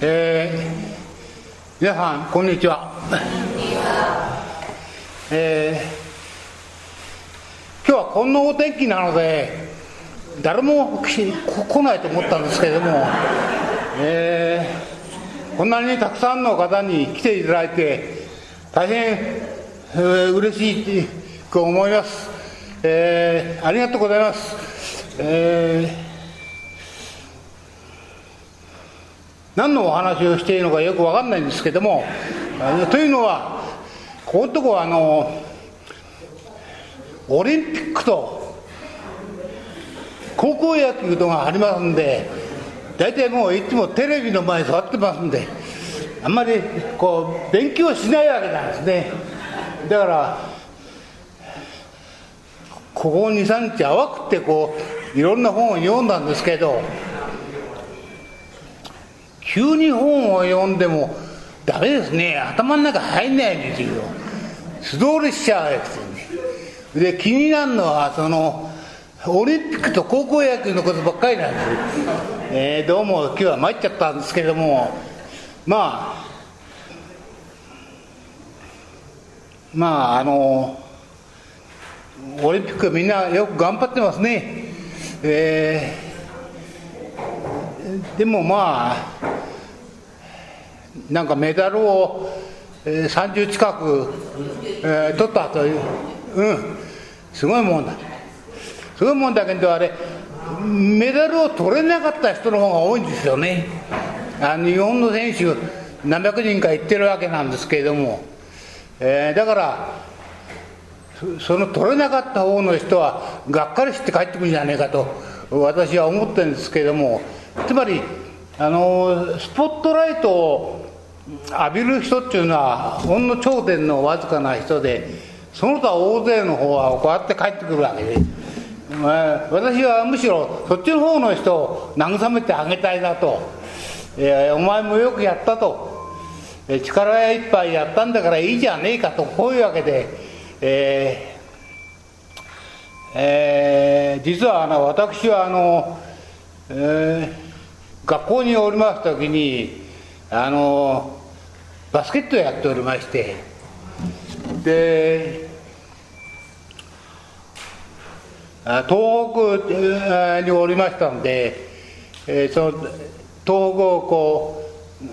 えー、皆さんこんにちは。えー、今日はこんなお天気なので誰も来ないと思ったんですけれども、えー、こんなにたくさんの方に来ていただいて大変、えー、嬉しいと思います、えー、ありがとうございます、えー何のお話をしていいのかよく分かんないんですけどもというのはここのとこあのオリンピックと高校野球とがありますんで大体もういつもテレビの前に座ってますんであんまりこう勉強しないわけなんですね。だからここ23日淡くってこういろんな本を読んだんですけど急に本を読んでもダメですね。頭の中入んないんですよ。素通りしちゃうやつね。で気になるのはそのオリンピックと高校野球のことばっかりなんです、えー、どうも今日は参っちゃったんですけれども。まあまああのオリンピックみんなよく頑張ってますね。えー、でもまあなんかメダルを、えー、30近く、えー、取ったという、うん、すごいもんだ。すごいもんだけど、あれ、メダルを取れなかった人の方が多いんですよね。あの日本の選手、何百人か行ってるわけなんですけれども、えー、だから、その取れなかった方の人は、がっかりして帰ってくるんじゃないかと、私は思ってるんですけれども、つまり、あのスポットライトを浴びる人っていうのはほんの頂点のわずかな人でその他大勢の方はこうやって帰ってくるわけで、まあ、私はむしろそっちの方の人を慰めてあげたいなと、えー、お前もよくやったと、えー、力いっぱいやったんだからいいじゃねえかとこういうわけで、えーえー、実はあの私はあの、えー、学校におります時にあのバスケットやっておりましてで東北におりましたので、えー、その東北をこう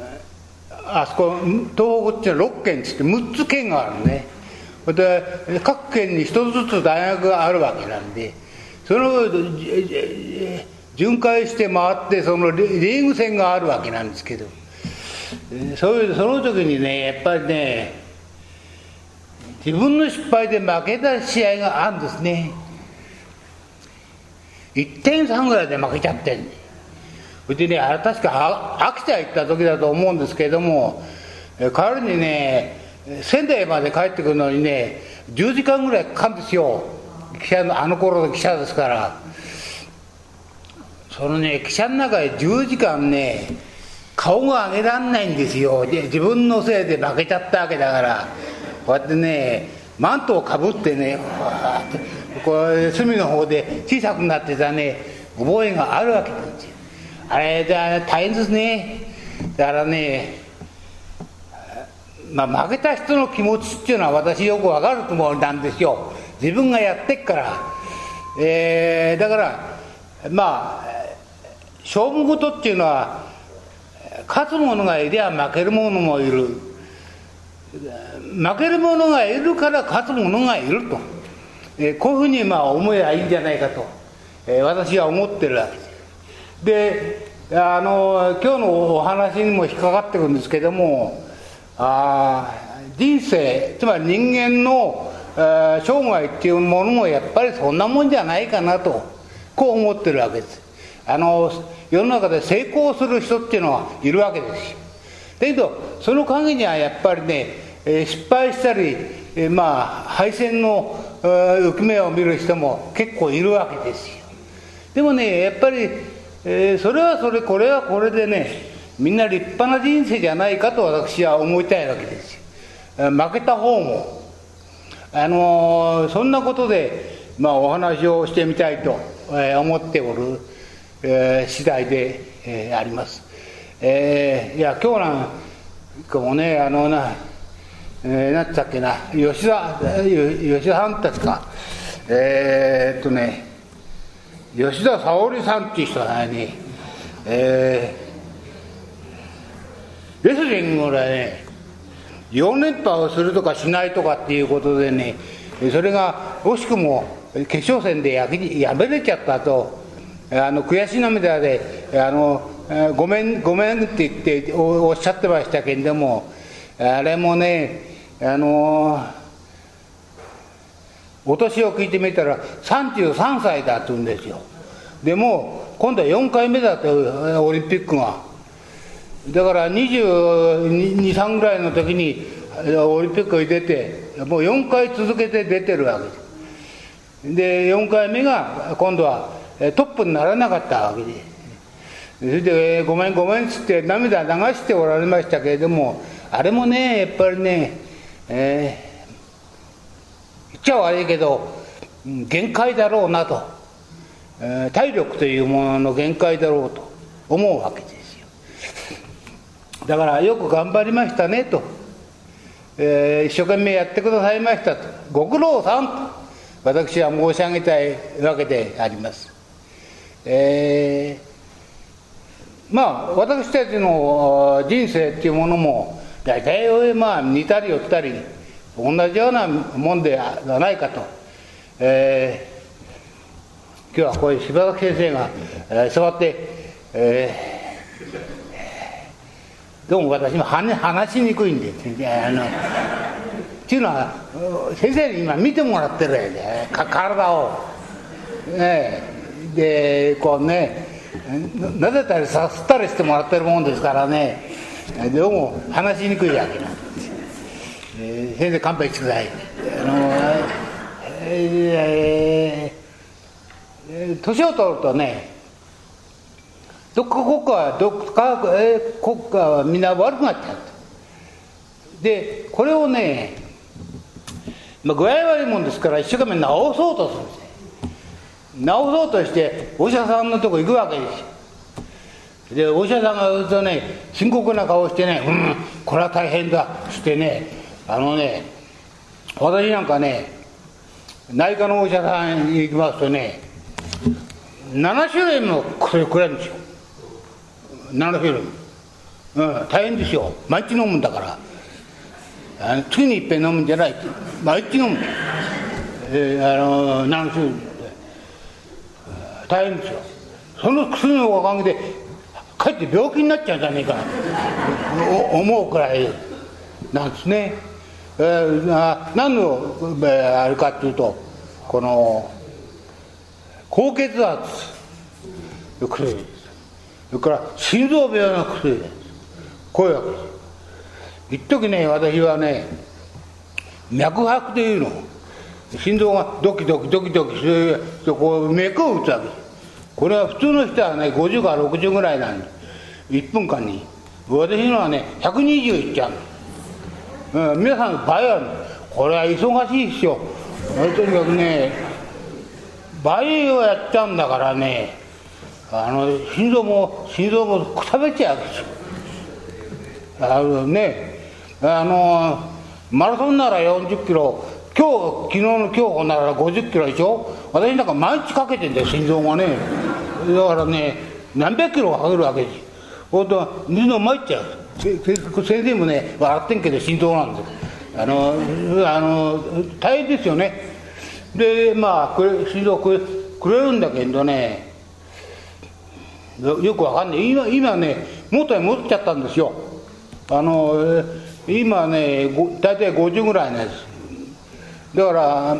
あそこ東北っていうのは6県っつって6つ県があるね。で各県に1つずつ大学があるわけなんでその巡回して回ってそのリーグ戦があるわけなんですけど。そういうその時にねやっぱりね自分の失敗で負けた試合があるんですね。1点3ぐらいで負けちゃってん。それでねあれ確か秋田行った時だと思うんですけれども帰りにね仙台まで帰ってくるのにね10時間ぐらいかかるんですよ。記者のあの頃の記者ですから。そのね記者の中で10時間ね顔が上げらんないんですよ。自分のせいで負けちゃったわけだから。こうやってねマントをかぶってねこう隅の方で小さくなってたね覚えがあるわけなんですよ。あれだ大変ですね。だからねまあ、負けた人の気持ちっていうのは私よくわかるつもりなんですよ。自分がやってっから、えー、だからまあ勝負事っていうのは勝つ者がいりゃ負ける者もいる。負ける者がいるから勝つ者がいると、えー、こういうふうにまあ思えばいいんじゃないかと、えー、私は思ってるわけ。ですであの今日のお話にも引っかかってるんですけどもあ人生つまり人間の生涯っていうものもやっぱりそんなもんじゃないかなとこう思ってるわけです。あの世の中で成功する人っていうのはいるわけですよ。だけどその陰にはやっぱりね、え失敗したり、えまあ敗戦の浮き目を見る人も結構いるわけですよ。でもねやっぱり、えそれはそれこれはこれでねみんな立派な人生じゃないかと私は思いたいわけですよ。負けた方も。あのそんなことで、まあ、お話をしてみたいと思っておる。えー、次第で、えー、あります、えー、いや今日なんかもねあのな、えー、なんつったっけな吉田吉田さんたちか。えー、っとね吉田沙保里さんっていう人がね、えー、レスリングでね4連覇をするとかしないとかっていうことでねそれが惜しくも決勝戦で敗れちゃったとあの悔し涙であのごめんごめんって言っておっしゃってましたけれどもあれもねあのお年を聞いてみたら33歳だって言うんですよ。でも今度は4回目だってオリンピックが。だから223ぐらいの時にオリンピックに出てもう4回続けて出てるわけ。ですで4回目が今度はトップにならなかったわけで。それで「ごめんごめん」っつって涙流しておられましたけれどもあれもねやっぱりね、えー、言っちゃ悪いけど限界だろうなと、えー、体力というものの限界だろうと思うわけですよ。だからよく頑張りましたねと、えー、一生懸命やってくださいましたと。ご苦労さんと。私は申し上げたいわけであります。えー、まあ私たちの人生っていうものも大体まあ似たり寄ったり同じようなもんではないかと、えー、今日はこういう柴崎先生が、えー、座って、えー、どうも私も話しにくいんであのっていうのは先生に今見てもらってるやで体を、ね、でこうねなでたりさすったりしてもらってるもんですからね。どうも話しにくいわけ。なんです、えー、先生勘弁してください。あのえー、年を取るとねどっか国家はどっか、えー、国家はみんな悪くなっちゃうでこれをね、まあ、具合悪いもんですから一生懸命治そうとするんです治そうとしてお医者さんのとこ行くわけですよ。でお医者さんが言うとね深刻な顔してね「うんこれは大変だ」してねあのね私なんかね内科のお医者さんに行きますとね7種類も薬くれるんですよ。7種類。うん大変ですよ。毎日飲むんだから。あの月にいっぺん飲むんじゃない。毎日飲む。えー、あの7種類。大変ですよその薬のおかげでかえって病気になっちゃうじゃねえか思うくらいなんですね、えー、何のあれかっていうとこの高血圧の薬ですそれから心臓病の薬ですこういうわけです一時ね私はね脈拍というの心臓がドキドキドキドキしてこう脈を打つわけ。これは普通の人はね50から60ぐらいなんで1分間に。私のはね120いっちゃううん、皆さんの倍あるこれは忙しいですよとにかくね倍をやっちゃうんだからねあの心臓も心臓もくたべちゃうわけですよあのねあのマラソンなら40キロ。今日昨日の今日なら50キロでしょ？私なんか毎日かけてんだよ心臓がね。だからね何百キロかけるわけです本当は水の参っちゃう。先生もね笑ってんけど心臓なんですあのあの大変ですよね。でまあくれ心臓くれくれるんだけどね。よくわかんない。今今ね元に戻っちゃったんですよ。あの今ね大体50ぐらいなんです。だから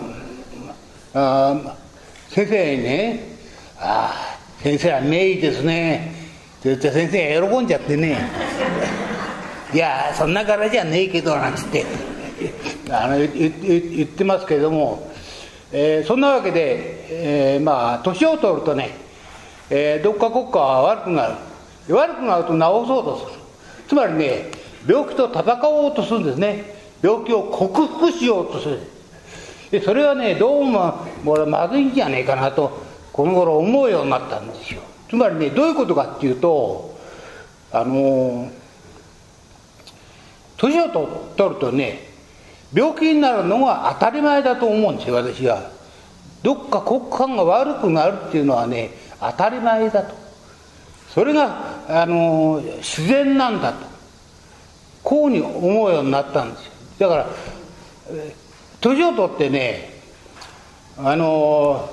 あ先生にね「ああ先生は名医ですね」って言って先生が喜んじゃってね「いやそんな柄じゃねえけど」なんつって。あの言ってますけれども、えー、そんなわけで、えー、まあ年を取るとね、えー、どっか国家は悪くなる。悪くなると治そうとする。つまりね病気と戦おうとするんですね。病気を克服しようとする。でそれはねどうも俺まずいんじゃねえかなとこの頃思うようになったんですよ。つまりねどういうことかっていうとあの年を取るとね病気になるのが当たり前だと思うんですよ私は。どっか骨幹が悪くなるっていうのはね当たり前だと。それがあの自然なんだとこうに思うようになったんですよ。だから年を取ってねあの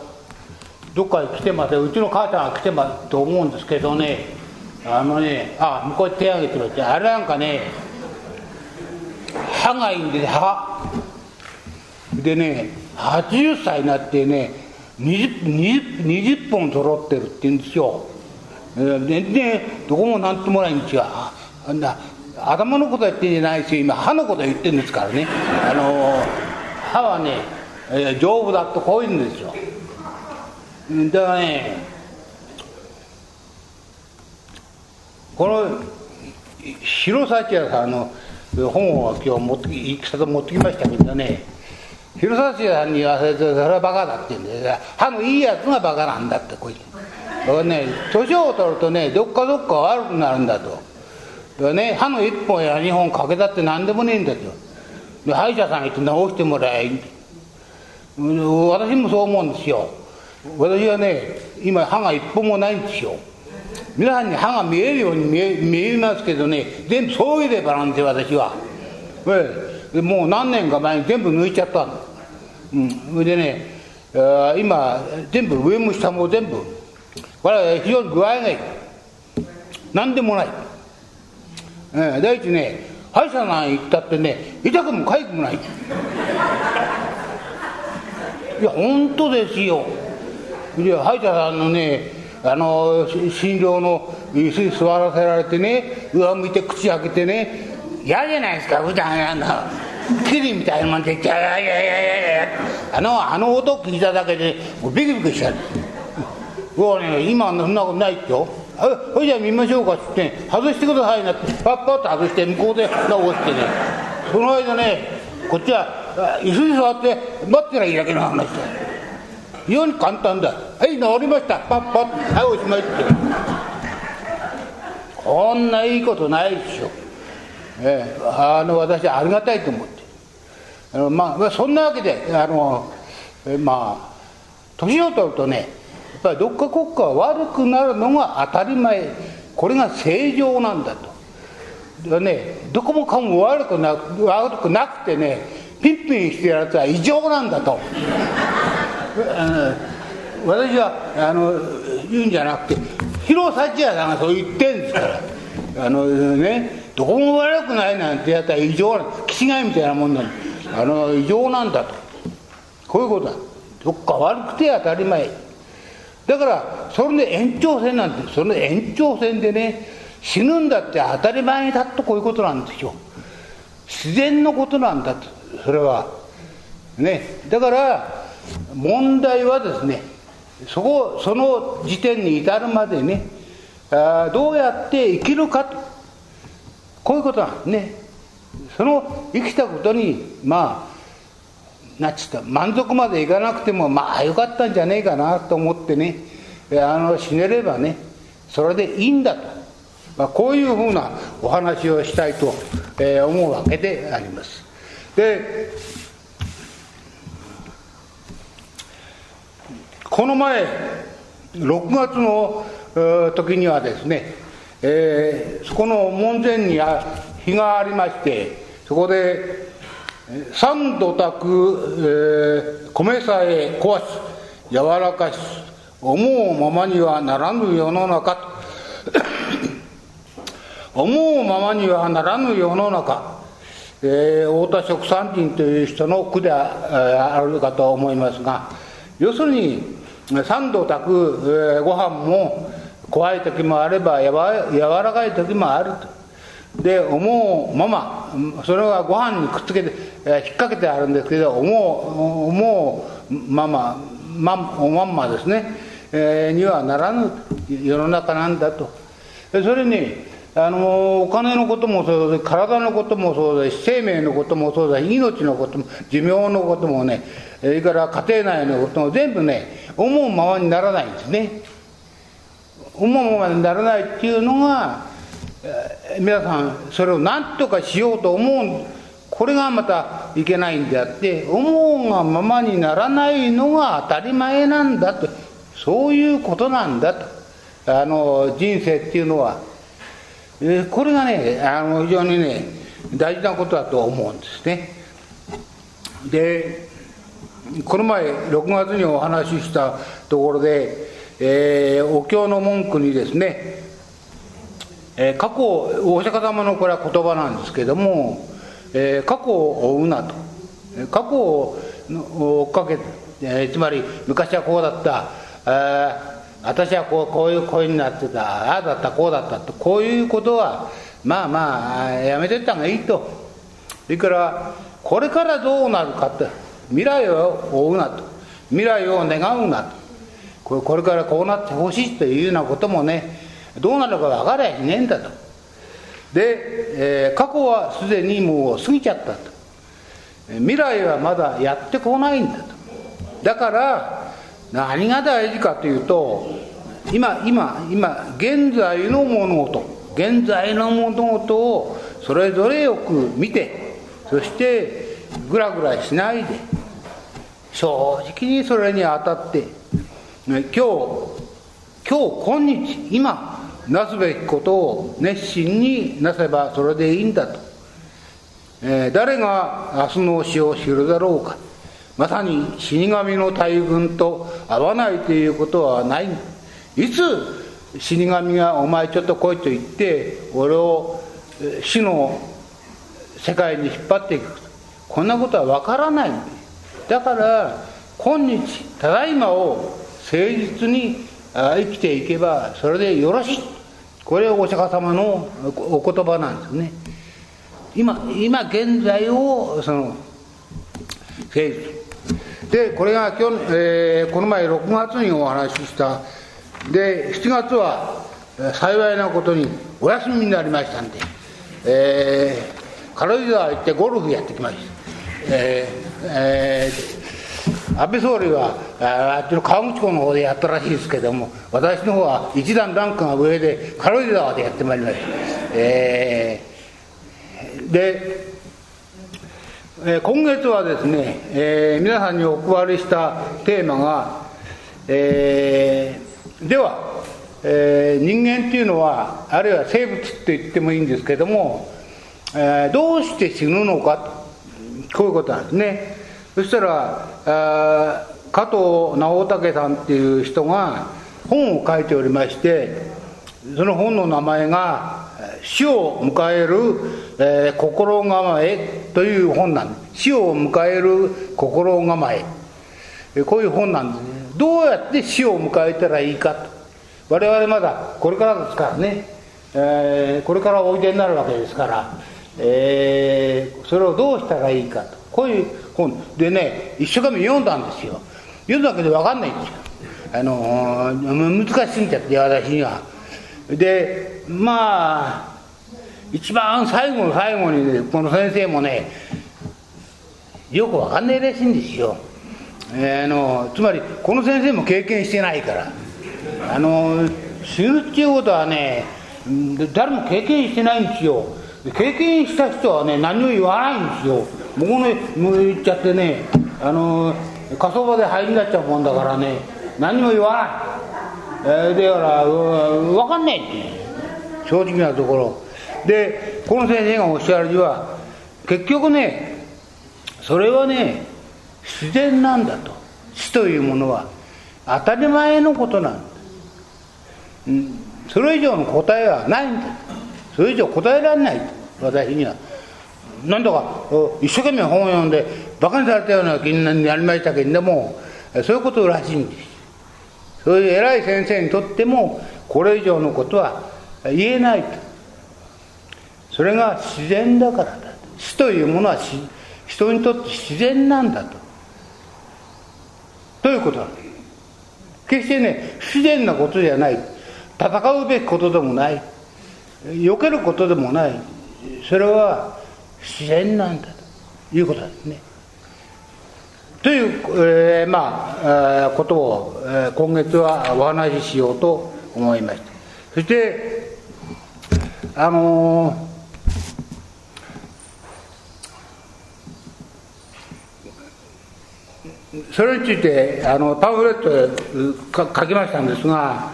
どっかに来てますうちの母ちゃんが来てますと思うんですけどねあのねあ向こうに手挙げてるってあれなんかね歯がいいんです歯でね80歳になってね 20, 20, 20本揃ってるって言うんですよ。全然どこも何ともないんですよ。あんな頭のことは言ってんじゃないし今歯のこと言ってるんですからね。あの歯はね、えー、丈夫だとこういうんですよだからねこの弘前屋さんの本を今日持って一冊持ってきましたけどね弘前屋さんに言わせるとそれはバカだって言うんで歯のいいやつがバカなんだってこう言ってだからね年を取るとねどっかどっか悪くなるんだとだからね歯の1本や2本かけたって何でもねえんだと歯医者さん行って直してもらえ私もそう思うんですよ。私はね今歯が一本もないんですよ。皆さんに歯が見えるように見え見えますけどね全部そういればなんですよ私は、ええ、もう何年か前に全部抜いちゃったの。うん。それでね今全部上も下も全部。これは非常に具合がいい。何でもない、えー、第一ね歯医者さん行ったってね痛くも痒くもない。いや本当ですよ。で歯医者さんのねあの診療の椅子に座らせられてね上向いて口開けてね嫌じゃないですか普段あのキリみたいなもんで「いやいやいやいやいや。あのあの音聞いただけでビクビクしちゃう。うわね今そんなことないってよ。それじゃあ見ましょうかっつって、ね、外してくださいなってパッパッと外して向こうで直してね。その間ねこっちは椅子に座って待ってりゃいいだけの話だ。非常に簡単だ。はい治りました。パッパッはいおしまいって。こんないいことないでしょ、ええ、あの私はありがたいと思って。あの、まあ、そんなわけであの、まあ年を取るとねぱりどっか国家は悪くなるのが当たり前。これが正常なんだと。ねどこもかも悪くな悪くなくてねピンピンしてやるやつは異常なんだと。私はあの言うんじゃなくて広幸屋さんがそう言ってんですから。あのねどこも悪くないなんてやったら異常な気違いみたいなもんなんあの異常なんだと。こういうことだ。どっか悪くて当たり前。だからそれで延長線なんてその延長線でね死ぬんだって当たり前にだとこういうことなんですよ。自然のことなんだとそれは。ね。だから問題はですねそこその時点に至るまでねあどうやって生きるかと。こういうことなんですね。その生きたことにまあなちった満足までいかなくてもまあよかったんじゃねえかなと思ってねあの死ねればねそれでいいんだと、まあ、こういうふうなお話をしたいと、えー、思うわけであります。でこの前6月の時にはですね、えー、そこの門前に日がありましてそこで三度炊く、えー、米さえ壊す柔らかし思うままにはならぬ世の中 思うままにはならぬ世の中、えー、太田食産人という人の句であるかと思いますが要するに三度炊く、えー、ご飯も怖い時もあればやわ柔らかい時もあると。で思うままそれはご飯にくっつけて引っ掛けてあるんですけど思う思うまままおまんまですね、えー、にはならぬ世の中なんだと。それにあのお金のこともそうだし体のこともそうだし生命のこともそうだし命のことも寿命のこともねそれから家庭内のことも全部ね思うままにならないんですね。思うままにならないっていうのがえ皆さんそれを何とかしようと思うこれがまたいけないんであって思うがままにならないのが当たり前なんだと。そういうことなんだと。あの人生っていうのは、えこれがねあの非常にね大事なことだと思うんですね。でこの前6月にお話ししたところで、えー、お経の文句にですね、えー、過去お釈迦様のこれは言葉なんですけども、えー、過去を追うなと。過去を追っかけて、えー、つまり昔はこうだった、えー、私はこうこういう声になってた。ああだったこうだったと。こういうことはまあまあやめてった方がいいと。それからこれからどうなるかって未来を追うなと。未来を願うなと。これからこうなってほしいというようなこともねどうなるか分からやしねえんだと。で、えー、過去はすでにもう過ぎちゃったと。未来はまだやってこないんだと。だから何が大事かというと今今今現在の物事現在の物事をそれぞれよく見てそしてぐらぐらしないで正直にそれに当たって今日今日今日今なすべきことを熱心になせばそれでいいんだと、えー、誰が明日の死を知るだろうか。まさに死神の大群と会わないということはない。いつ死神が「お前ちょっと来い」と言って俺を死の世界に引っ張っていくこんなことは分からない。だから今日ただいまを誠実に生きていけばそれでよろしい。これはお釈迦様のお言葉なんですね。今今現在をその誠実でこれが今日、えー、この前6月にお話しした。で7月は幸いなことにお休みになりましたんで、えー、軽井沢行ってゴルフやってきました、えーえー安倍総理はあっちの河口湖の方でやったらしいですけども私の方は一段ランクが上で軽井沢でやってまいりました、えー、で、えー、今月はですね、えー、皆さんにお配りしたテーマが、えー、では、えー、人間っていうのはあるいは生物って言ってもいいんですけども、えー、どうして死ぬのかこういうことなんですね。そしたらあ加藤直武さんっていう人が本を書いておりましてその本の名前が「死を迎える、えー、心構え」という本なんです。死を迎える心構え。こういう本なんですね。どうやって死を迎えたらいいかと。我々まだこれからですからね、えー、これからおいでになるわけですから、えー、それをどうしたらいいかと。こういう本でね一生懸命読んだんですよ。読んだけど分かんないんですよ。あの難しすぎちゃって私には。でまあ一番最後の最後に、ね、この先生もねよく分かんないらしいんですよ、えー、あのつまりこの先生も経験してないから。あの死ぬっていうことはね誰も経験してないんですよ。経験した人はね何も言わないんですよ。向こうの行っちゃってねあの火葬場で灰になっちゃうもんだからね何も言わない、えー、だから分かんないって。正直なところ。でこの先生がおっしゃるには結局ねそれはね自然なんだと。死というものは当たり前のことなんだ、うん、それ以上の答えはないんだ。それ以上答えられない私にはなんだか一生懸命本を読んで馬鹿にされたような気になりましたけれどもそういうことらしいんです。そういう偉い先生にとってもこれ以上のことは言えないと。それが自然だからだ。死というものは人にとって自然なんだと。ということなんです。決してね不自然なことじゃない。戦うべきことでもない。避けることでもないそれは自然なんだということですね。という、えー、まあ、えー、ことを、えー、今月はお話ししようと思いました。そして、あのそれについてあのパンフレットで書きましたんですが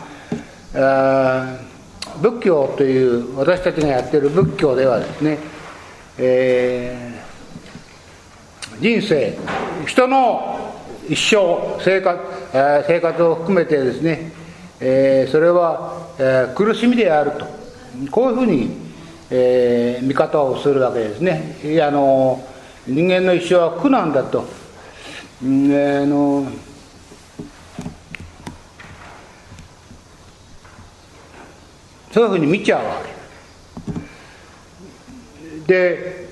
あ仏教という私たちがやっている仏教ではですね、えー、人生人の一生生活生活を含めてですね、えー、それは、えー、苦しみであると。こういうふうに、えー、見方をするわけですね。いやあの人間の一生は苦難だと、うん、あのそういうふうに見ちゃうわけ。で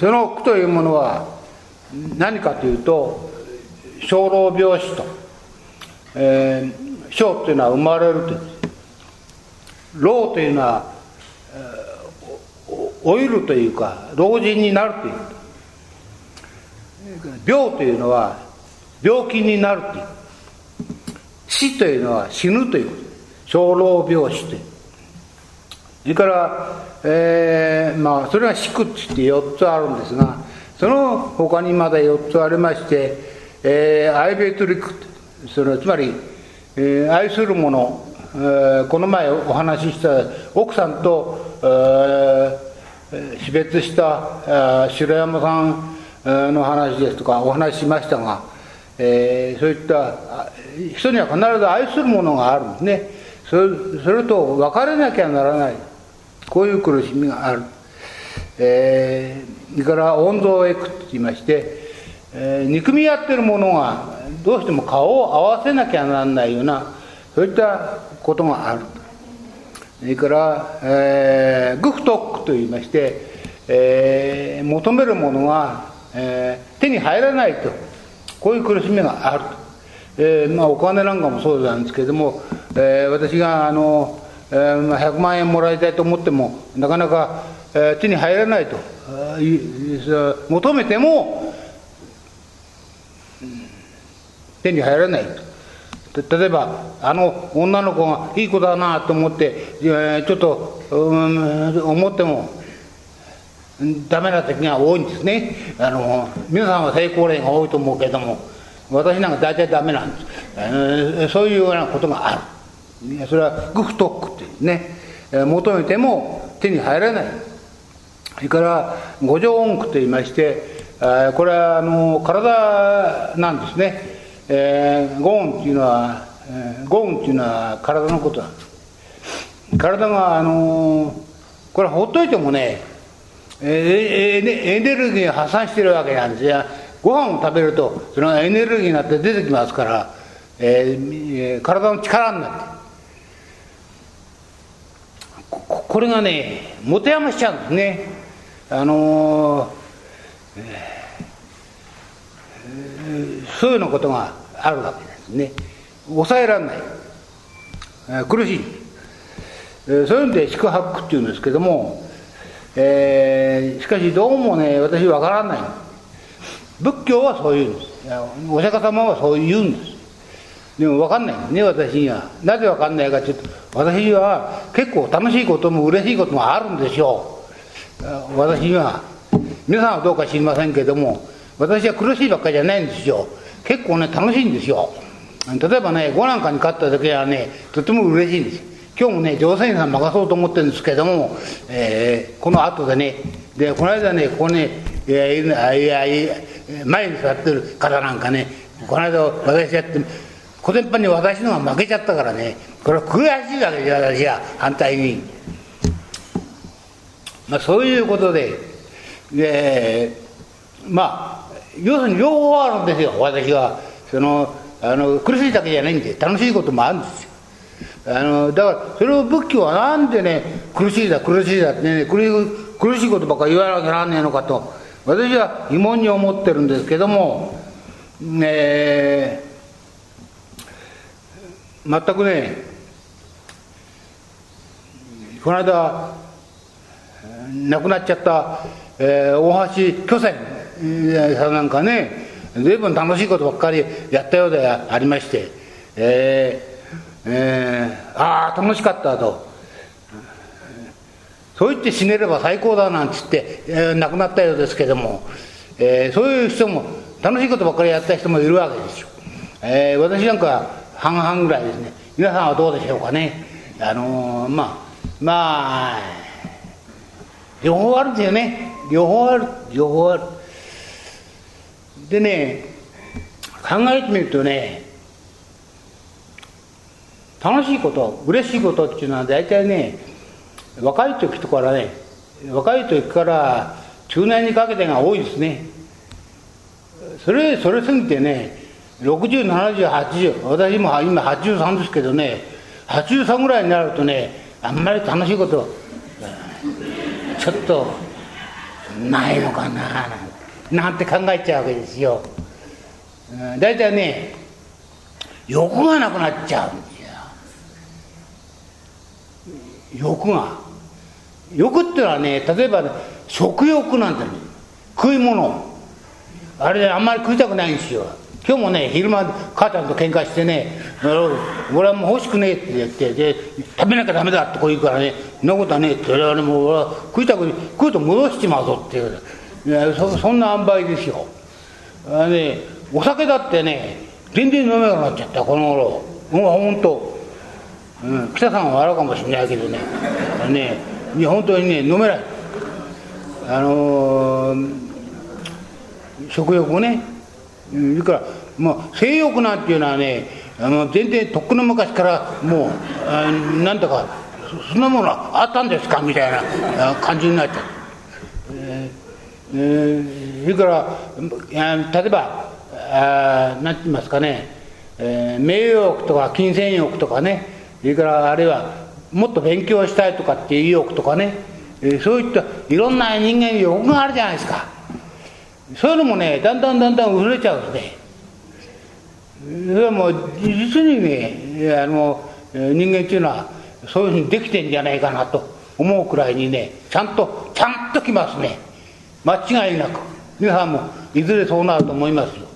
その苦というものは何かというと生老病死と、えー、生というのは生まれるという。老というのは、えー、老いるというか老人になるという。病というのは病気になるという。死というのは死ぬという生老病死という。それから、えー、まあそれが四苦って4つあるんですがその他にまだ4つありましてえー、アイベトリックそれつまり、えー、愛する者、えー、この前お話しした奥さんと、えー、死別した白山さんの話ですとかお話ししましたが、えー、そういった人には必ず愛するものがあるんですね。それそれと別れなきゃならない。こういう苦しみがある、えー、それから温存へくと言いましてえー、憎み合ってる者がどうしても顔を合わせなきゃならないようなそういったことがある。それから、えー、グフトックといいまして、えー、求めるものが、えー、手に入らないとこういう苦しみがある。と、えーまあ、お金なんかもそうなんですけれども、えー、私があの、えー、100万円もらいたいと思ってもなかなか、えー、手に入らないと。求めても手に入らない例えばあの女の子がいい子だなと思って、えちょっと、うん、思ってもダメな時が多いんですね。あの皆さんは成功例が多いと思うけども私なんか大体ダメなんです、えー、そういうようなことがあるそれはグフトックっていうね、え求めても手に入らない。それから五条音句といいまして、えこれはあの体なんですね。えー、ゴーンっていうのは、えー、ゴーンっていうのは体のことなんです。体があのー、これほっといてもね、えー、エネルギーを破産してるわけなんです。よご飯を食べるとそれがエネルギーになって出てきますから、えー、体の力になってこれがね持て余しちゃうんですね。あのーえそういうようなことがあるわけですね。抑えられない。苦しい。そういうので宿泊っていうんですけども、えー、しかしどうもね私わからない。仏教はそう言うんです。お釈迦様はそう言うんです。でも分かんない。ね私にはなぜ分かんないかというと私は結構楽しいことも嬉しいこともあるんですよ私には皆さんはどうか知りませんけども私は苦しいばっかりじゃないんですよ結構ね楽しいんですよ例えばね5なんかに勝った時はねとても嬉しいんです。今日もね乗船員さん任そうと思ってるんですけども、えー、この後でねでこの間ねここねいやいやいや前に座ってる方なんかねこの間私やって小伝パに私のが負けちゃったからね。これは悔しいわけですよ私は反対に。まあそういうことででまあ要するに両方あるんですよ。私はそのあの苦しいだけじゃないんで楽しいこともあるんですよ。あのだからそれを仏教はなんでね苦しいだ苦しいだってね苦しいことばっかり言わなきゃならねえのかと私は疑問に思ってるんですけども、え、全くねこの間亡くなっちゃった、えー、大橋巨泉さんなんかね随分楽しいことばっかりやったようでありましてえー、えー、ああ楽しかったと。そう言って死ねれば最高だなんつって、えー、亡くなったようですけども、えー、そういう人も楽しいことばっかりやった人もいるわけですよ、えー、私なんか半々ぐらいですね。皆さんはどうでしょうかね。あのー、まあまあ両方あるんですよね。両方ある両方ある。でね考えてみるとね楽しいこと嬉しいことっていうのは大体ね若い時とからね若い時から中年にかけてが多いですね。それそれ過ぎてね607080私も今83ですけどね。83ぐらいになるとねあんまり楽しいことちょっとないのかななんて考えちゃうわけですよ。大体ね欲がなくなっちゃうんですよ。欲が。欲ってのはね例えば、ね、食欲なんだよ食い物。あれであんまり食いたくないんですよ。今日もね昼間母ちゃんと喧嘩してね俺はもう欲しくねえって言ってで食べなきゃダメだってこう言うからねそんなことはねえって俺はもう俺は食いたく食うと戻しちまうぞっていう。いやそそんな塩梅ですよ。あねお酒だってね全然飲めなくなっちゃったこの頃。もう本当うん、北さんは笑うかもしれないけどね。ね本当にね飲めない。あのー、食欲もねそれからもう性欲なんていうのはねあの全然とっくの昔からもうなんだかそんなものあったんですかみたいな感じになっちゃう、えー、それから例えばあなんて言いますかね、えー、名誉欲とか金銭欲とかねそれからあるいはもっと勉強したいとかっていう意欲とかね、えー、そういったいろんな人間欲があるじゃないですか。そういうのもねだんだんだんだん薄れちゃうんですね。それもう実にねあの人間っていうのはそういうふうにできてんじゃないかなと思うくらいにねちゃんとちゃんときますね。間違いなく。皆さんもいずれそうなると思いますよ、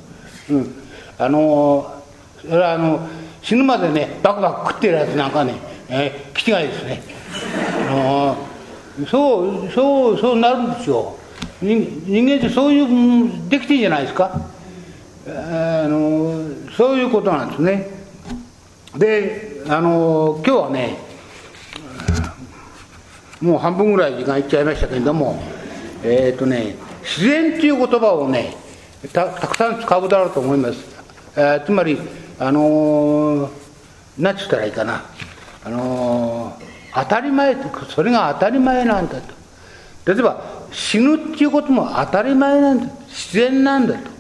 うん、あのそれはあの死ぬまでねバクバク食ってるやつなんかね、えー、気違いですね。あのそうそうそうなるんですよ。人間ってそういうできてんじゃないですか。あのそういうことなんですね。であの今日はねもう半分ぐらい時間いっちゃいましたけれどもえっ、ー、とね自然っていう言葉をねたくさん使うだろうと思います、えー、つまりあの何て言ったらいいかな。あの当たり前それが当たり前なんだと。例えば死ぬっていうことも当たり前なんだ。自然なんだと。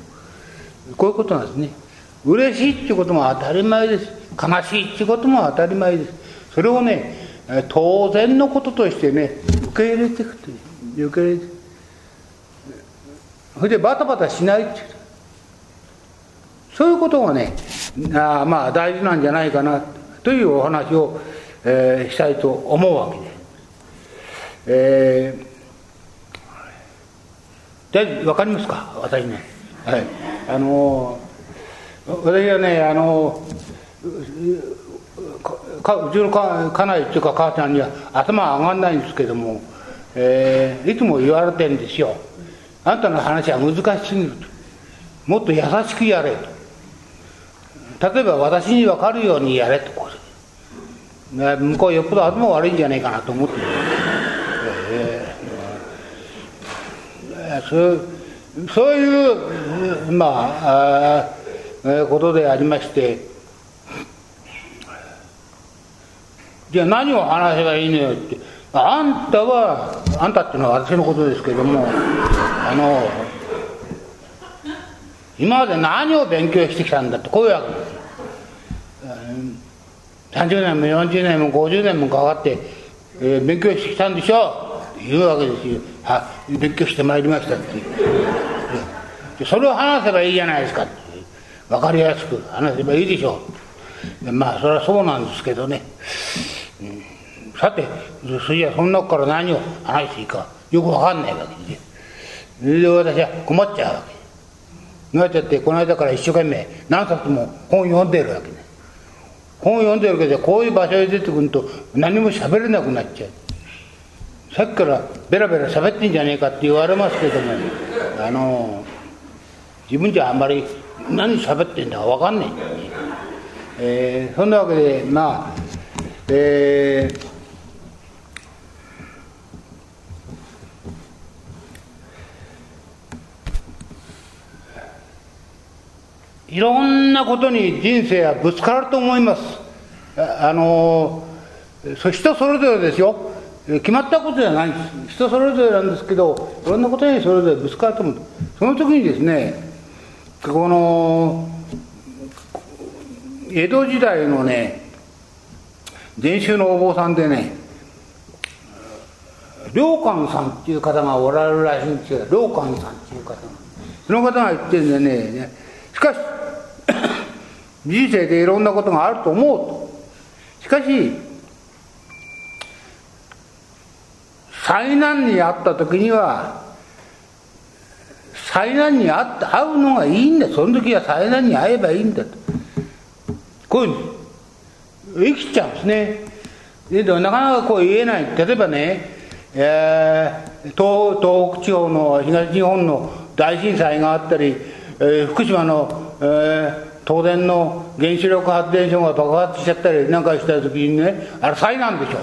こういうことなんですね。嬉しいっていうことも当たり前です。悲しいっていうことも当たり前です。それをね当然のこととしてね受け入れていくという受け入れて。それでバタバタしないっていう。そういうことがねあまあ大事なんじゃないかなというお話を、えー、したいと思うわけで。す。えーで分かりますか？私ね。はい。あの私はねあのかうちの家内っていうか母ちゃんには頭上がんないんですけども、えー、いつも言われてるんですよ。あんたの話は難しすぎると。もっと優しくやれと。例えば私に分かるようにやれと。向こうよっぽど頭悪いんじゃないかなと思って。る、えーそうそういう、まあ、あことでありましてじゃあ何を話せばいいのよってあんたはあんたっていうのは私のことですけどもあの今まで何を勉強してきたんだってこういうわけ。です30年も40年も50年もかかって、えー、勉強してきたんでしょう言うわけですよ。は勉強してまいりましたって。それを話せばいいじゃないですか。って分かりやすく。話せばいいでしょう。まあそれはそうなんですけどね、うん、さてそれじゃそん中から何を話していいかよく分かんないわけで。それで私は困っちゃうわけ。なっちゃってこの間から一生懸命何冊も本読んでるわけね。本読んでるけどこういう場所へ出てくると何も喋れなくなっちゃう。さっきからベラベラ喋ってんじゃねえかって言われますけどもあの自分じゃあんまり何喋ってんだか分かんないんだよね、えー、そんなわけでまあえーいろんなことに人生はぶつかると思います。あの人それぞれですよ。決まったことじゃないんです。人それぞれなんですけど、いろんなことにそれぞれぶつかると思う。その時にですね、この、江戸時代のね、禅宗のお坊さんでね、良寛さんっていう方がおられるらしいんですけど、良寛さんっていう方が。その方が言ってるんでね、しかし、人生でいろんなことがあると思うと。しかし、災難にあった時には、災難に会った会うのがいいんだ。その時は災難に会えばいいんだと。こういうふうに生きちゃうんですね。でなかなかこう言えない。例えばね、えー、東東北地方の東日本の大震災があったり、えー、福島の、えー、東電の原子力発電所が爆発しちゃったりなんかした時にねあれ災難でしょ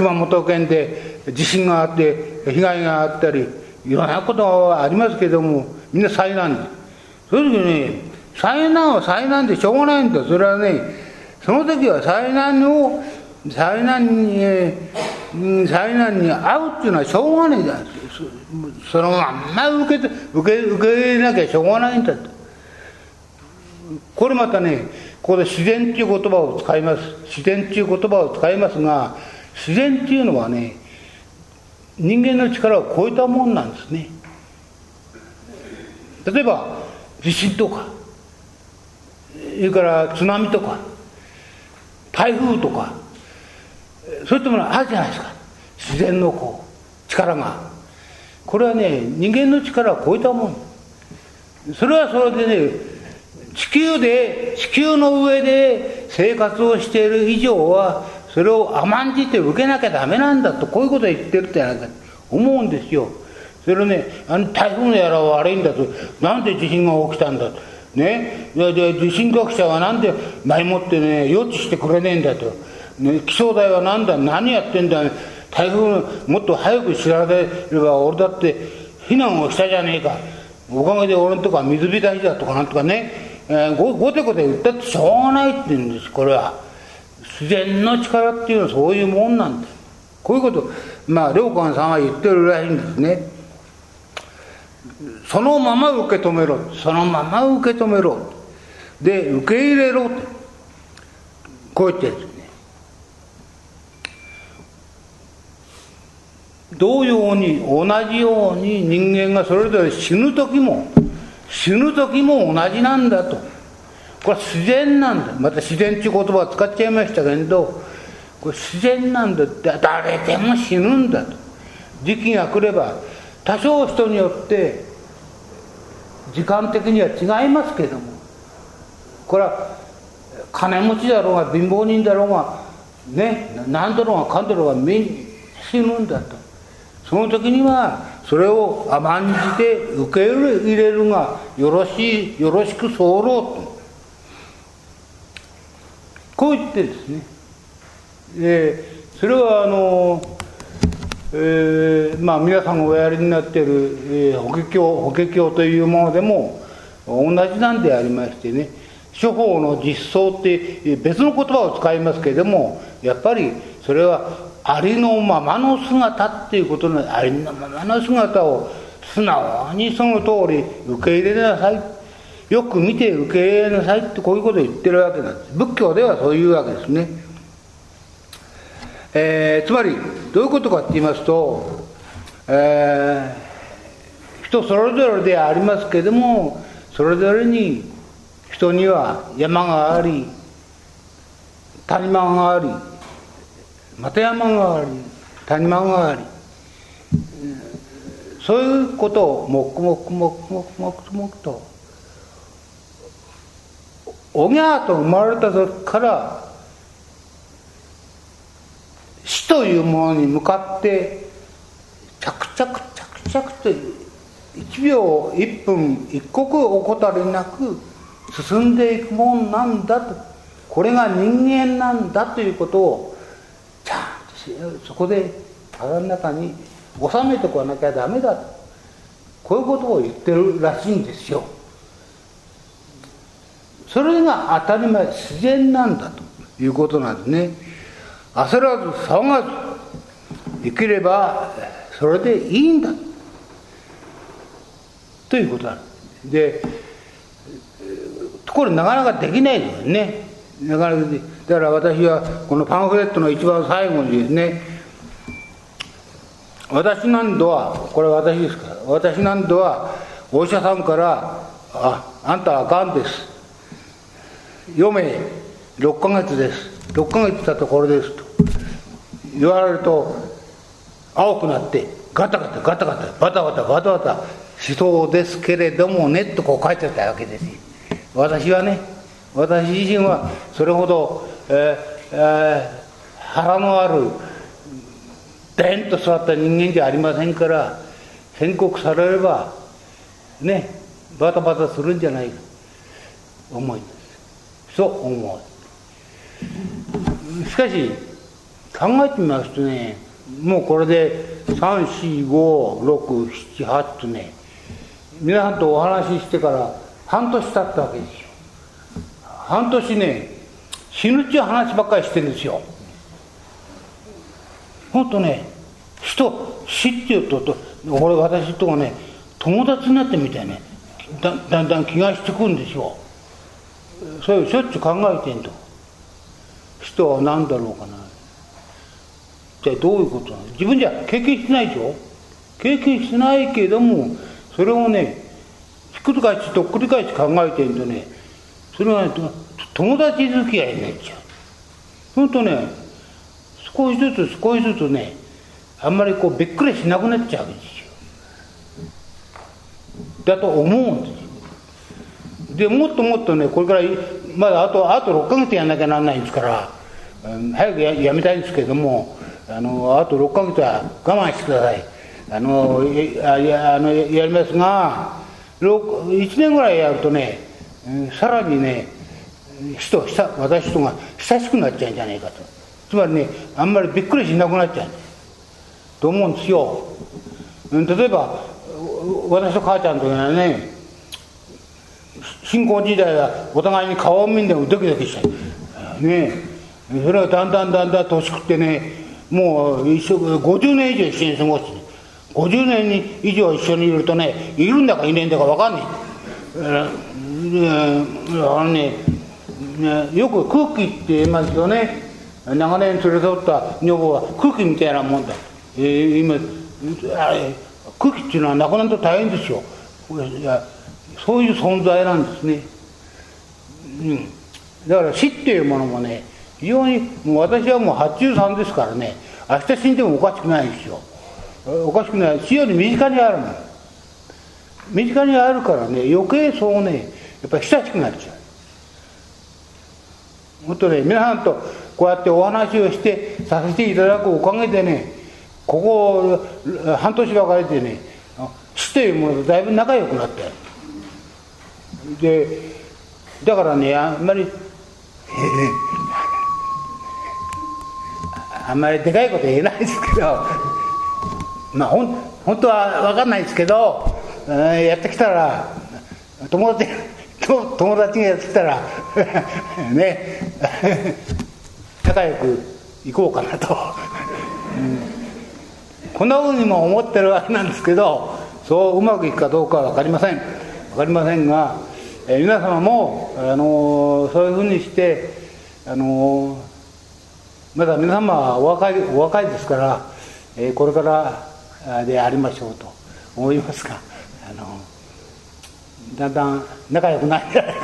熊本県で地震があって被害があったりいろんなことはありますけどもみんな災難。でそういう時に災難は災難でしょうがないんだ。それはねその時は災難を災難に災難に遭うっていうのはしょうがないん。だそのまんま受け受け受け入れなきゃしょうがないんだと。これまたねここで自然っていう言葉を使います。自然っていう言葉を使いますが自然っていうのはね人間の力を超えたもんなんですね。例えば地震とかそれから津波とか台風とかそういったものあるじゃないですか。自然のこう力が。これはね人間の力を超えたもん。それはそれでね地球で地球の上で生活をしている以上はそれを甘んじて受けなきゃダメなんだとこういうことを言ってるってなんか思うんですよ。それねあの台風のやらは悪いんだと。なんで地震が起きたんだと。ね？で地震学者はなんで前もってね予知してくれねえんだと。ね、気象台は何だ？何やってんだ？台風もっと早く知られれば俺だって避難をしたじゃねえか。おかげで俺のとこは水浸しだとかなんとかね、えー、ごごてごて言ったってしょうがないって言うんですこれは。自然の力っていうのはそういうもんなんだ。こういうことまあ良寛さんは言ってるらしいんですね。そのまま受け止めろ。そのまま受け止めろ。で受け入れろ。こう言ってるんです同様に同じように人間がそれぞれ死ぬ時も死ぬ時も同じなんだと。これは自然なんだ。また自然っていう言葉を使っちゃいましたけどこれ自然なんだって。誰でも死ぬんだと。時期が来れば多少人によって時間的には違いますけども。これは金持ちだろうが貧乏人だろうがね何だろうがかんだろうがみんな死ぬんだと。その時にはそれを甘んじて受け入れるがよろしいよろしく候と。こう言ってですね。でそれはあの、えー、まあ皆さんがおやりになっている、えー、法華経法華経というものでも同じなんでありましてね。処方の実相って別の言葉を使いますけれどもやっぱりそれはありのままの姿っていうことのありのままの姿を素直にその通り受け入れなさいよく見て受け入れなさいってこういうことを言ってるわけなんです。仏教ではそういうわけですね、えー、つまりどういうことかって言いますと、えー、人それぞれでありますけどもそれぞれに人には山があり谷間がありまた山があり谷間があり。そういうことを黙々黙々黙々とおぎゃーと生まれた時から死というものに向かって着々着々と1秒1分一刻怠りなく進んでいくもんなんだと。これが人間なんだということをちゃんとそこで体の中に収めてこなきゃダメだと。こういうことを言ってるらしいんですよ。それが当たり前自然なんだということなんですね。焦らず騒がず生きればそれでいいんだ。ということなんでところなかなかできないですね。なかなかだから私はこのパンフレットの一番最後にですね私なんどはこれは私ですか？ら私なんどはお医者さんから「ああんたはがんです」「余命6ヶ月です」「6ヶ月たところです」と。言われると青くなってガタガタガタガタバタバタバタバタしそうですけれどもねとこう書いてたわけです私はね私自身はそれほど、えーえー、腹のあるでんと座った人間じゃありませんから宣告されればねバタバタするんじゃないか。思い。そう思う。しかし考えてみますとねもうこれで34567とね皆さんとお話ししてから半年経ったわけですよ。半年ね死ぬっちゅう話ばっかりしてるんですよ。ほんとね人死っていうと俺私とかね友達になってみたいね。だだんだん気がしてくるんですよ。そういうしょっちゅう考えてんと。人は何だろうかな。じゃあどういうことなの？自分じゃ経験してないでしょ経験してないけどもそれをねひっくり返しとっくり返し考えてるとねそれは、ね、友達付き合いになっちゃう。ほんとね少しずつ少しずつねあんまりこうびっくりしなくなっちゃうんですよ。だと思うんですでもっともっとねこれからまだあとあと6ヶ月やんなきゃなんないんですから、うん、早くややめたいんですけどもあのあと6ヶ月は我慢してください。あのやあのやりますが1年ぐらいやるとね、さらにね人私とが親しくなっちゃうんじゃないかと。つまりねあんまりびっくりしなくなっちゃうと思うんですよ。例えば私と母ちゃんというのはね新婚時代はお互いに顔を見んでもドキドキしたねそれはだんだんだんだん年食ってねもう一緒50年以上一緒に過ごす50年に以上一緒にいるとねいるんだかいねえんだか分かんないあのねよく空気って言いますよね長年連れ添った女房は空気みたいなもんだ、えー、今あれ空気っていうのはなくなると大変ですよいやそういう存在なんですね、うん、だから死っていうものもね非常にもう私はもう83ですからね明日死んでもおかしくないですよ。おかしくない。死より身近にあるの身近にあるからね余計そうねやっぱり親しくなっちゃう。もっとね皆さんとこうやってお話をしてさせていただくおかげでねここ半年分かれてね死というものとだいぶ仲良くなったよ。でだからねあんまりあんまりでかいこと言えないですけどまあほん本当は分かんないですけど、やってきたら友達友達がやってきたら ね 仲良く行こうかなと、うん、こんなふうにも思ってるわけなんですけどそううまくいくかどうかは分かりません。分かりませんが、えー、皆様も、あのー、そういうふうにして、あのー、まだ皆様はお若いお若いですから、えこれからでありましょうと思いますが、あのだんだん仲良くないんじゃないか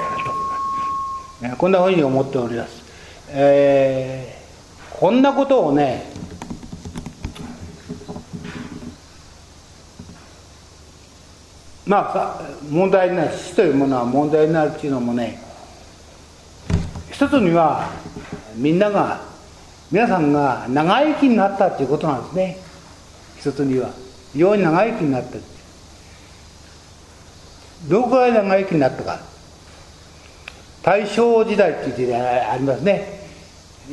なと、こんなふうに思っております。え、こんなことをねまあ問題になる死というものは問題になるっていうのもね一つにはみんなが皆さんが長生きになったっていうことなんですね。一つには非常に長生きになった。どのくらい長生きになったか。大正時代っていう時代ありますね。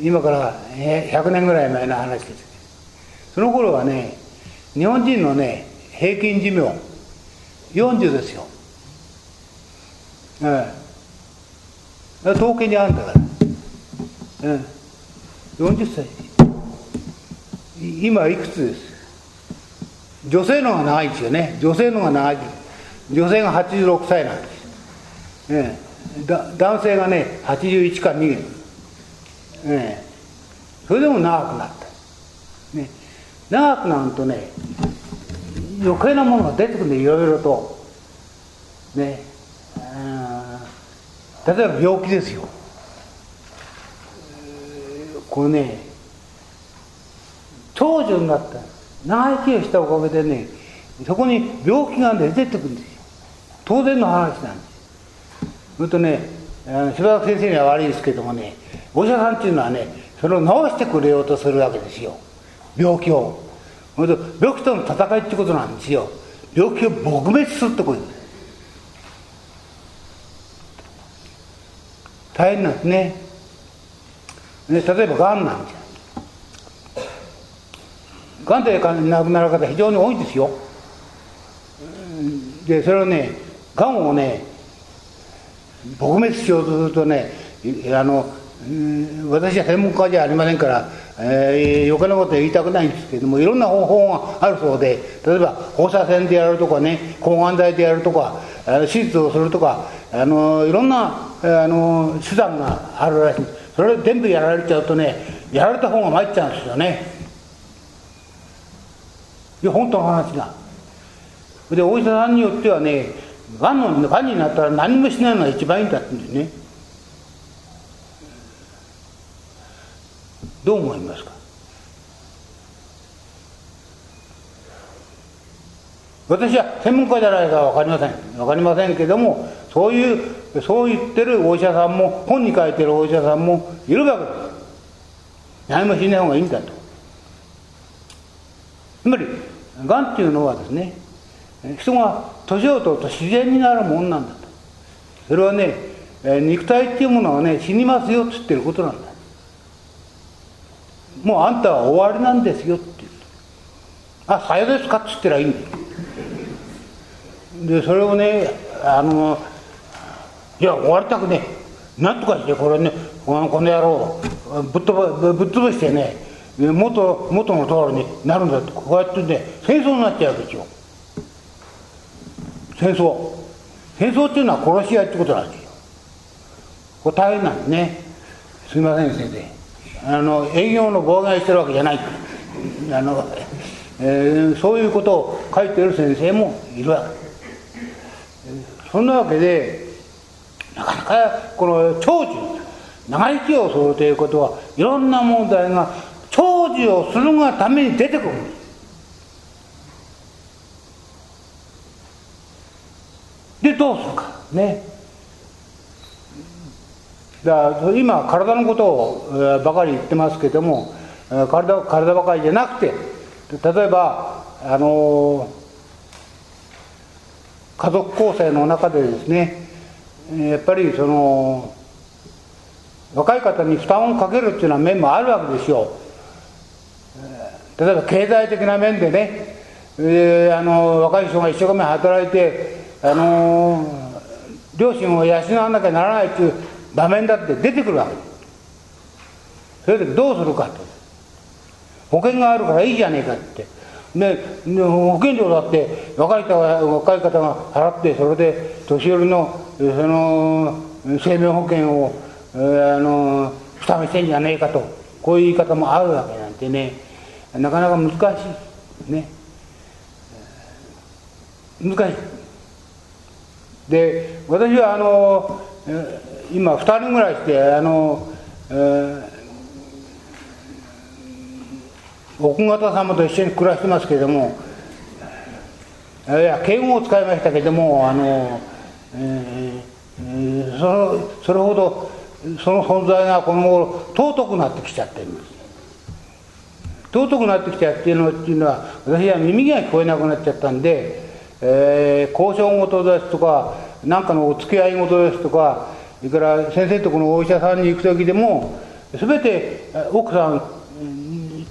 今から100年ぐらい前の話です。その頃はね日本人のね平均寿命40ですよ、ええ、統計にあるんだから、ええ、40歳。今いくつです？女性の方が長いですよね。女性の方が長い。女性が86歳なんです、ええ、だ男性がね81か2、ええ、それでも長くなった、ね、長くなるとね余計なものが出てくるんでいろいろと。ね。例えば病気ですよ。これね長寿になった。長生きをしたおかげでねそこに病気が、ね、出てくるんですよ。当然の話なんです。それとね柴田先生には悪いですけどもねお医者さんっていうのはねそれを治してくれようとするわけですよ。病気を。病気との戦いってことなんですよ病気を撲滅するってことです大変なんですねね例えばがんなんですがんで亡くなる方非常に多いんですよでそれをねがんをね撲滅しようとするとねあの私は専門家じゃありませんから、えー、余計なことは言いたくないんですけれどもいろんな方法があるそうで例えば放射線でやるとかね抗がん剤でやるとか手術をするとかあのいろんなあの手段があるらしい。それ全部やられちゃうとねやられた方が参っちゃうんですよね。いや本当の話がでお医者さんによってはねがんのがんになったら何もしないのが一番いいんだって言うんですね。どう思いますか？私は専門家じゃないか分かりません。分かりませんけどもそういうそう言ってるお医者さんも本に書いてるお医者さんもいるわけ。です何もしない方がいいんだと。つまりがんっていうのはですね人が年を取ると自然になるもんなんだと。それはね肉体っていうものはね死にますよっつってることなんだ。もうあんたは終わりなんですよって言う。あさよですかっつったらいいんだよ。でそれをねあのいや終わりたくねなんとかしてこれねこの野郎ぶっ飛ばぶっ潰してね元元の通りになるんだって。こうやってね戦争になっちゃうわけですよ。戦争。戦争っていうのは殺し合いってことなんですよ。これ大変なんですね。すいません先生。あの営業の妨害してるわけじゃない。あの、えー、そういうことを書いてる先生もいるわけ。そんなわけでなかなかこの長寿長生きをするということはいろんな問題が長寿をするがために出てくる。でどうするか。ね。だから今体のことをばかり言ってますけども体体ばかりじゃなくて例えばあの家族構成の中でですねやっぱりその若い方に負担をかけるっていうのは面もあるわけですよ。例えば経済的な面でね、えー、あの若い人が一生懸命働いてあの両親を養わなきゃならないっていう場面だって出てくるわけ。それでどうするかと。保険があるからいいじゃねえかって。で保険料だって若い人が若い方が払ってそれで年寄りのその生命保険を、えー、あの負担してんじゃねえかと。こういう言い方もあるわけなんてね。なかなか難しい。ね。難しい。で私はあの今2人ぐらいしてあの、えー、奥方様と一緒に暮らしてますけれどもいや敬語を使いましたけれどもあの、えー、そのそれほどその存在がこの頃尊くなってきちゃってるんです。尊くなってきちゃっていうのっていうのは私は耳が聞こえなくなっちゃったんで、えー、交渉事ですとか何かのお付き合い事ですとかそれから先生とこのお医者さんに行く時でも全て奥さん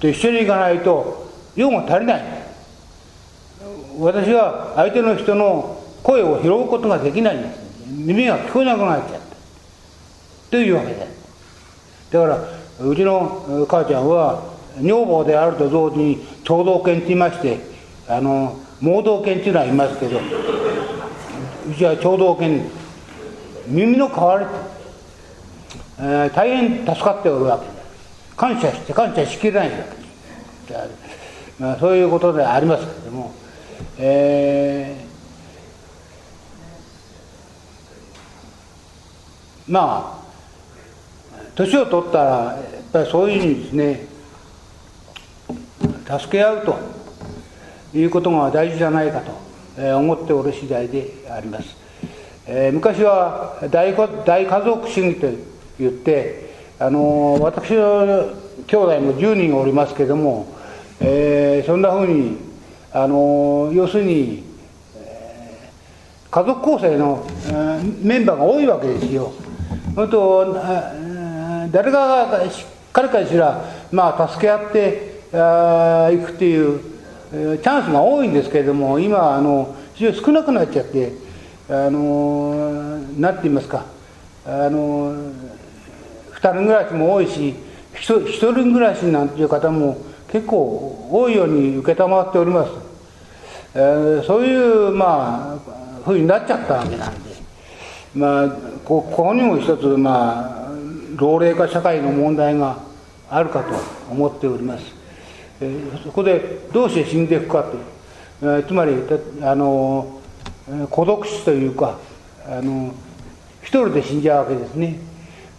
と一緒に行かないと用が足りない。私は相手の人の声を拾うことができない。んです耳が聞こえなくなっちゃった。というわけで。だからうちの母ちゃんは女房であると同時に聴導犬って言いましてあの盲導犬っていうのはいますけどうちは聴導犬耳の代わり、えー、大変助かっておるわけ感謝して感謝しきれない。わけまあ、そういうことでありますけれども、えー、まあ年を取ったらやっぱりそういうふうにですね助け合うということが大事じゃないかと。思っておる次第であります。えー、昔は大大家族主義と言ってあの私の兄弟も10人おりますけども、えー、そんなふうにあの要するに、えー、家族構成の、えー、メンバーが多いわけですよ。本当誰が彼かしら、まあ、助け合ってあ行くっていう、チャンスが多いんですけれども今あの非常に少なくなっちゃってあの何て言いますかあの2人暮らしも多いし1人暮らしなんていう方も結構多いように承っております、えー、そういうまあふうになっちゃったわけなんで。まあここにも一つまあ老齢化社会の問題があるかと思っております。そこでどうして死んでいくかと、えー、つまりあの孤独死というかあの一人で死んじゃうわけですね。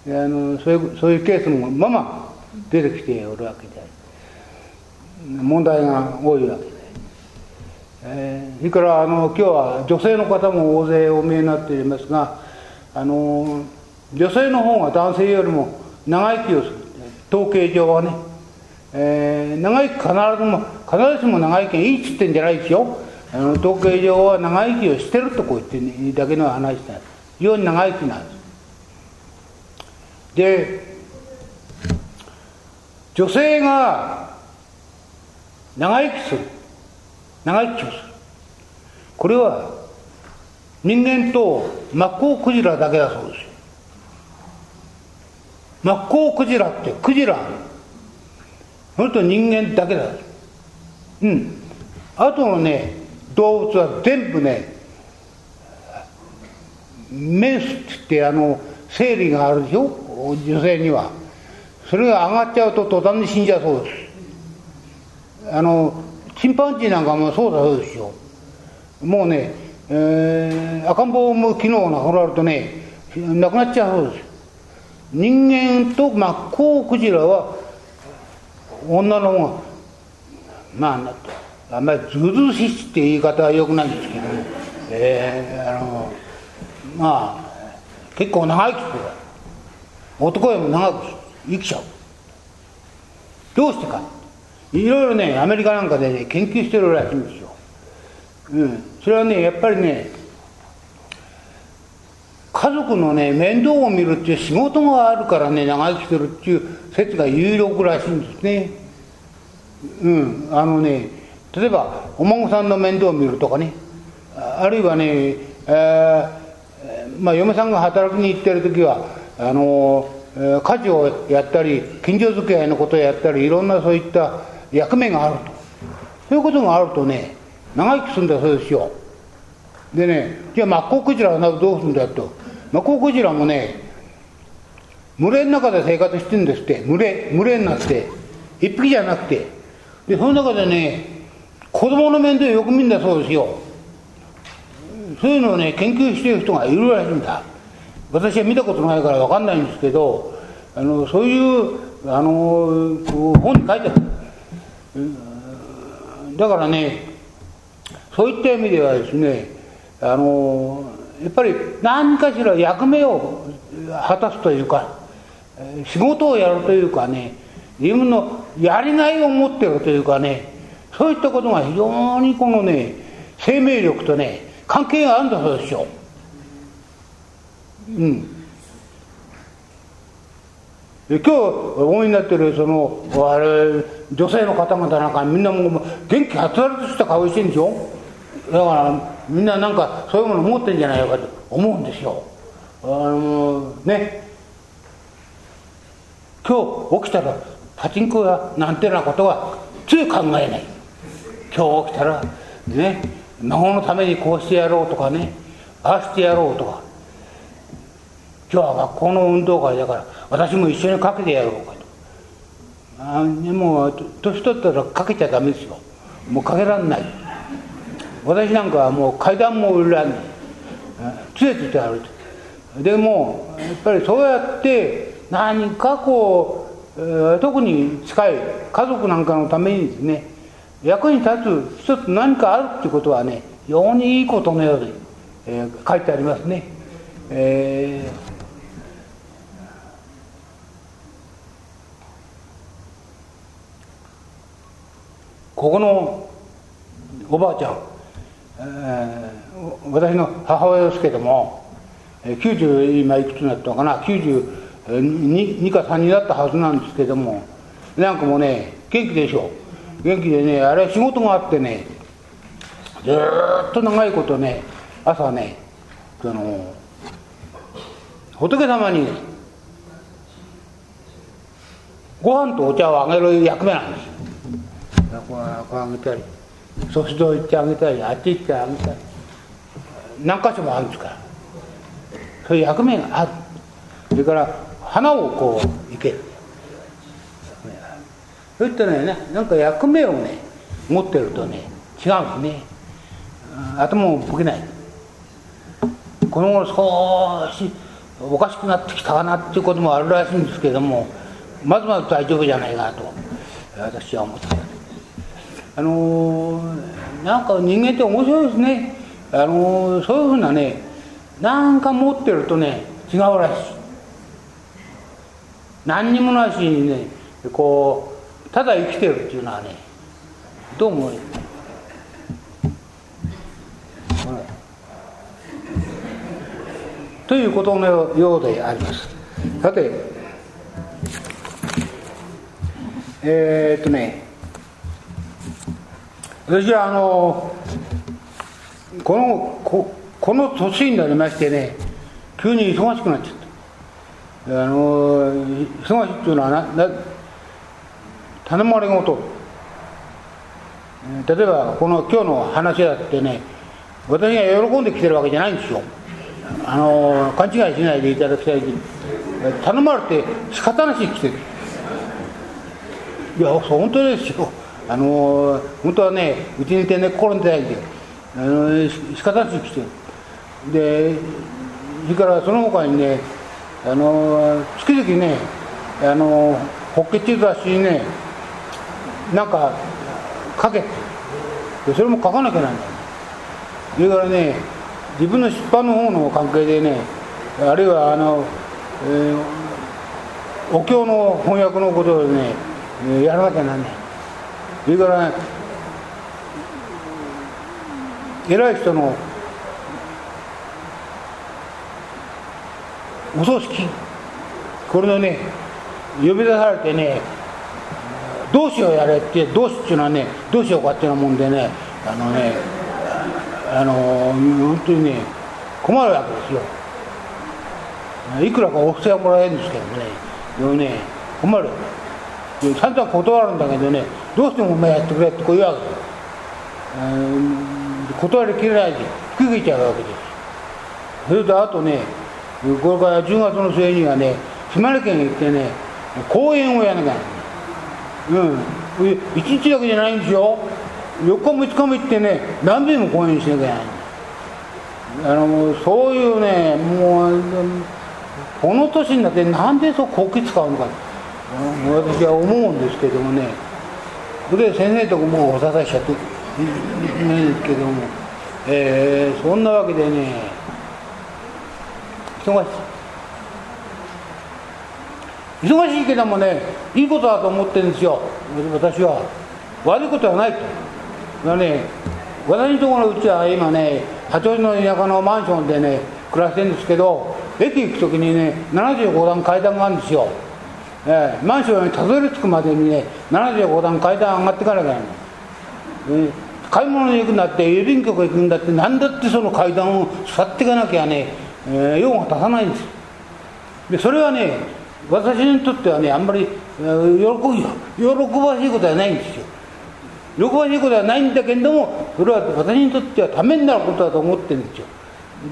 あのそういうそういうケースもまま出てきておるわけで問題が多いわけで、えー、それからあの今日は女性の方も大勢お見えになっていますがあの女性の方が男性よりも長生きをする。統計上はね。えー、長生き必ずも必ずしも長生きがいいっつってんじゃないですよ。あの統計上は長生きをしてるとこう言ってるだけの話だ。非常に長生きなんです。で女性が長生きする。長生きをする。これは人間とマッコウクジラだけだそうですよ。マッコウクジラってクジラそれと人間だけだうん。あとのね動物は全部ねメスって言ってあの生理があるでしょ？女性には。それが上がっちゃうと途端に死んじゃうそうです。あのチンパンジーなんかもそうだそうですよ。もうね、えー、赤ん坊も昨日亡くなるとね亡くなっちゃうそうです。人間とマッコウクジラは女の方がまああんまりずうずうしいって言い方はよくないんですけども、えー、あのまあ結構長生きする男よりも長く生きちゃう。どうしてか。いろいろねアメリカなんかでね研究してるらしいんですよ、うん、それはねやっぱりね家族のね面倒を見るっていう仕事があるからね長生きするっていう説が有力らしいんですね。うんあのね例えばお孫さんの面倒を見るとかね。あるいはね、えー、まあ、嫁さんが働きに行ってる時はあの家事をやったり近所付き合いのことをやったりいろんなそういった役目があると。そういうことがあるとね長生きするんだそうですよ。でねじゃあマッコウクジラはどうするんだと。マコウクジラもね群れの中で生活してるんですって。群れ群れになって一匹じゃなくて。でその中でね子供の面倒よく見るんだそうですよ。そういうのをね研究してる人がいるらしいんだ。私は見たことないから分かんないんですけどあのそういうあの本に書いてある。だからねそういった意味ではですねあのやっぱり何かしら役目を果たすというか仕事をやるというかね自分のやりがいを持ってるというかねそういったことが非常にこのね生命力とね関係があるんだそうですよ。うん、今日お思いになってるそのあれ女性の方々なんかみんなもう元気はつらつした顔してるんでしょだからみんななんかそういうもの持ってんじゃないかと思うんですよ。あのね今日起きたらパチンコやなんてなことはつい考えない。今日起きたらね孫のためにこうしてやろうとかねああしてやろうとか。今日は学校の運動会だから私も一緒にかけてやろうかと。あでも年取ったらかけちゃダメですよ。もうかけらんない。私なんかはもう階段も降りらん。ない杖ついて歩いてでもやっぱりそうやって何かこう、特に近い家族なんかのためにですね役に立つ一つ何かあるっていうことはね非常にいいことのように、えー、書いてありますね。えーここのおばあちゃん、えー、私の母親ですけども90今いくつになったのかな92か3になったはずなんですけどもなんかもうね元気でしょ元気でねあれは仕事があってねずっと長いことね朝ねその仏様にご飯とお茶をあげる役目なんですよ。こうあげたり。ソフト行ってあげたりあっち行ってあげたり何箇所もあるんですから。そういう役目がある。それから花をこう生ける。そういったねなんか役目をね持ってるとね違うんですね。頭もボケない。この頃少しおかしくなってきたかなっていうこともあるらしいんですけどもまずまず大丈夫じゃないかなと私は思ってます。あのなんか人間って面白いですね。あのそういうふうなねなんか持ってるとね違うらしい。何にもなしにねこうただ生きてるっていうのはねどう思う？ということのようであります。さてえー、っとね私はあのこのここの年になりましてね急に忙しくなっちゃった。あの忙しいっていうのはなな頼まれ事。例えばこの今日の話だってね私が喜んで来てるわけじゃないんですよ。あの勘違いしないでいただきたい。頼まれて仕方なしに来てる。いや本当ですよ。あの本当はねうちにいて、ね、転んでないんであの仕方なして。でそれからその他にねあの月々ねあのホッケ地図雑誌にねなんか書けでそれも書かなきゃなんだそれからね自分の出版の方の関係でねあるいはあの、えー、お経の翻訳のことでねやらなきゃなんない。それから偉い人のお葬式これのね呼び出されてねどうしようやれってどうしっていうのはねどうしようかっていうもんでねあのねあの本当にね困るわけですよいくらかお布施はもらえるんですけどねでもね困る散々断るんだけどねどうしてもお前やってくれってこう言うわけ。です、断りきれないで引き受けちゃうわけです。それとあとねこれから10月の末にはね島根県へ行ってね公演をやらなきゃうん。1日だけじゃないんですよ。4日も5日も行ってね何遍も公演しなきゃいけない。あのそういうねもうこの年になってなんでそう国旗使うのか。私は思うんですけどもね。それで先生とこもうおささしちゃっていないですけども、えー、そんなわけでね忙しい。忙しいけどもねいいことだと思ってるんですよ。私は。悪いことはないと。だね私のところのうちは今ね八王子の田舎のマンションでね暮らしてるんですけど駅行く時にね75段階段があるんですよ、えー、マンションにたどり着くまでにね75段階段上がってからだよ、え買い物に行くんだって郵便局行くんだって何だってその階段を座っていかなきゃね、えー、用が足さないんです。でそれはね私にとってはねあんまり、えー、喜喜ばしいことはないんですよ。喜ばしいことはないんだけれどもそれは私にとってはためになることだと思ってるんですよ。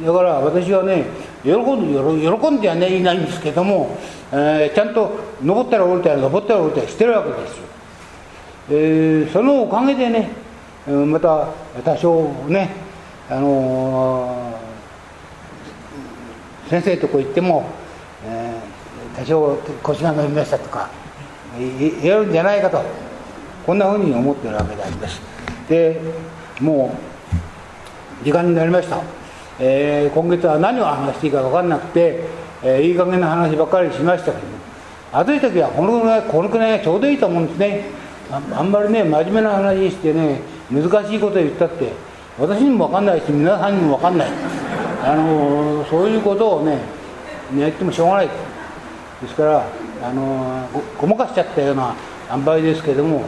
だから私はね喜んで喜んではねいないんですけども、えー、ちゃんと登ったら降りたり登ったら降りたりしてるわけですよ、えー、そのおかげでねまた多少ねあのー、先生とこ行っても、えー、多少腰が伸びましたとか言えるんじゃないかとこんなふうに思ってるわけであります。でもう時間になりました、えー、今月は何を話していいか分かんなくて、えー、いい加減な話ばっかりしましたけど暑い時はこのぐらいこのくらいがちょうどいいと思うんですね。あんまりね真面目な話してね難しいこと言ったって私にも分かんないし皆さんにも分かんない。あのそういうことをねやってもしょうがない。ですからあのごまかしちゃったような塩梅ですけども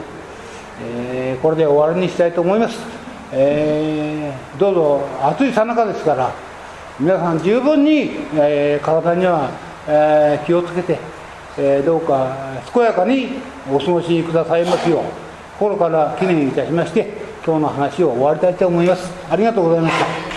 えー、これで終わりにしたいと思います、えー、どうぞ暑いさなかですから皆さん十分に、えー、体には、え気をつけて、えどうか健やかにお過ごしくださいますよう心から祈念いたしまして今日の話を終わりたいと思います。ありがとうございました。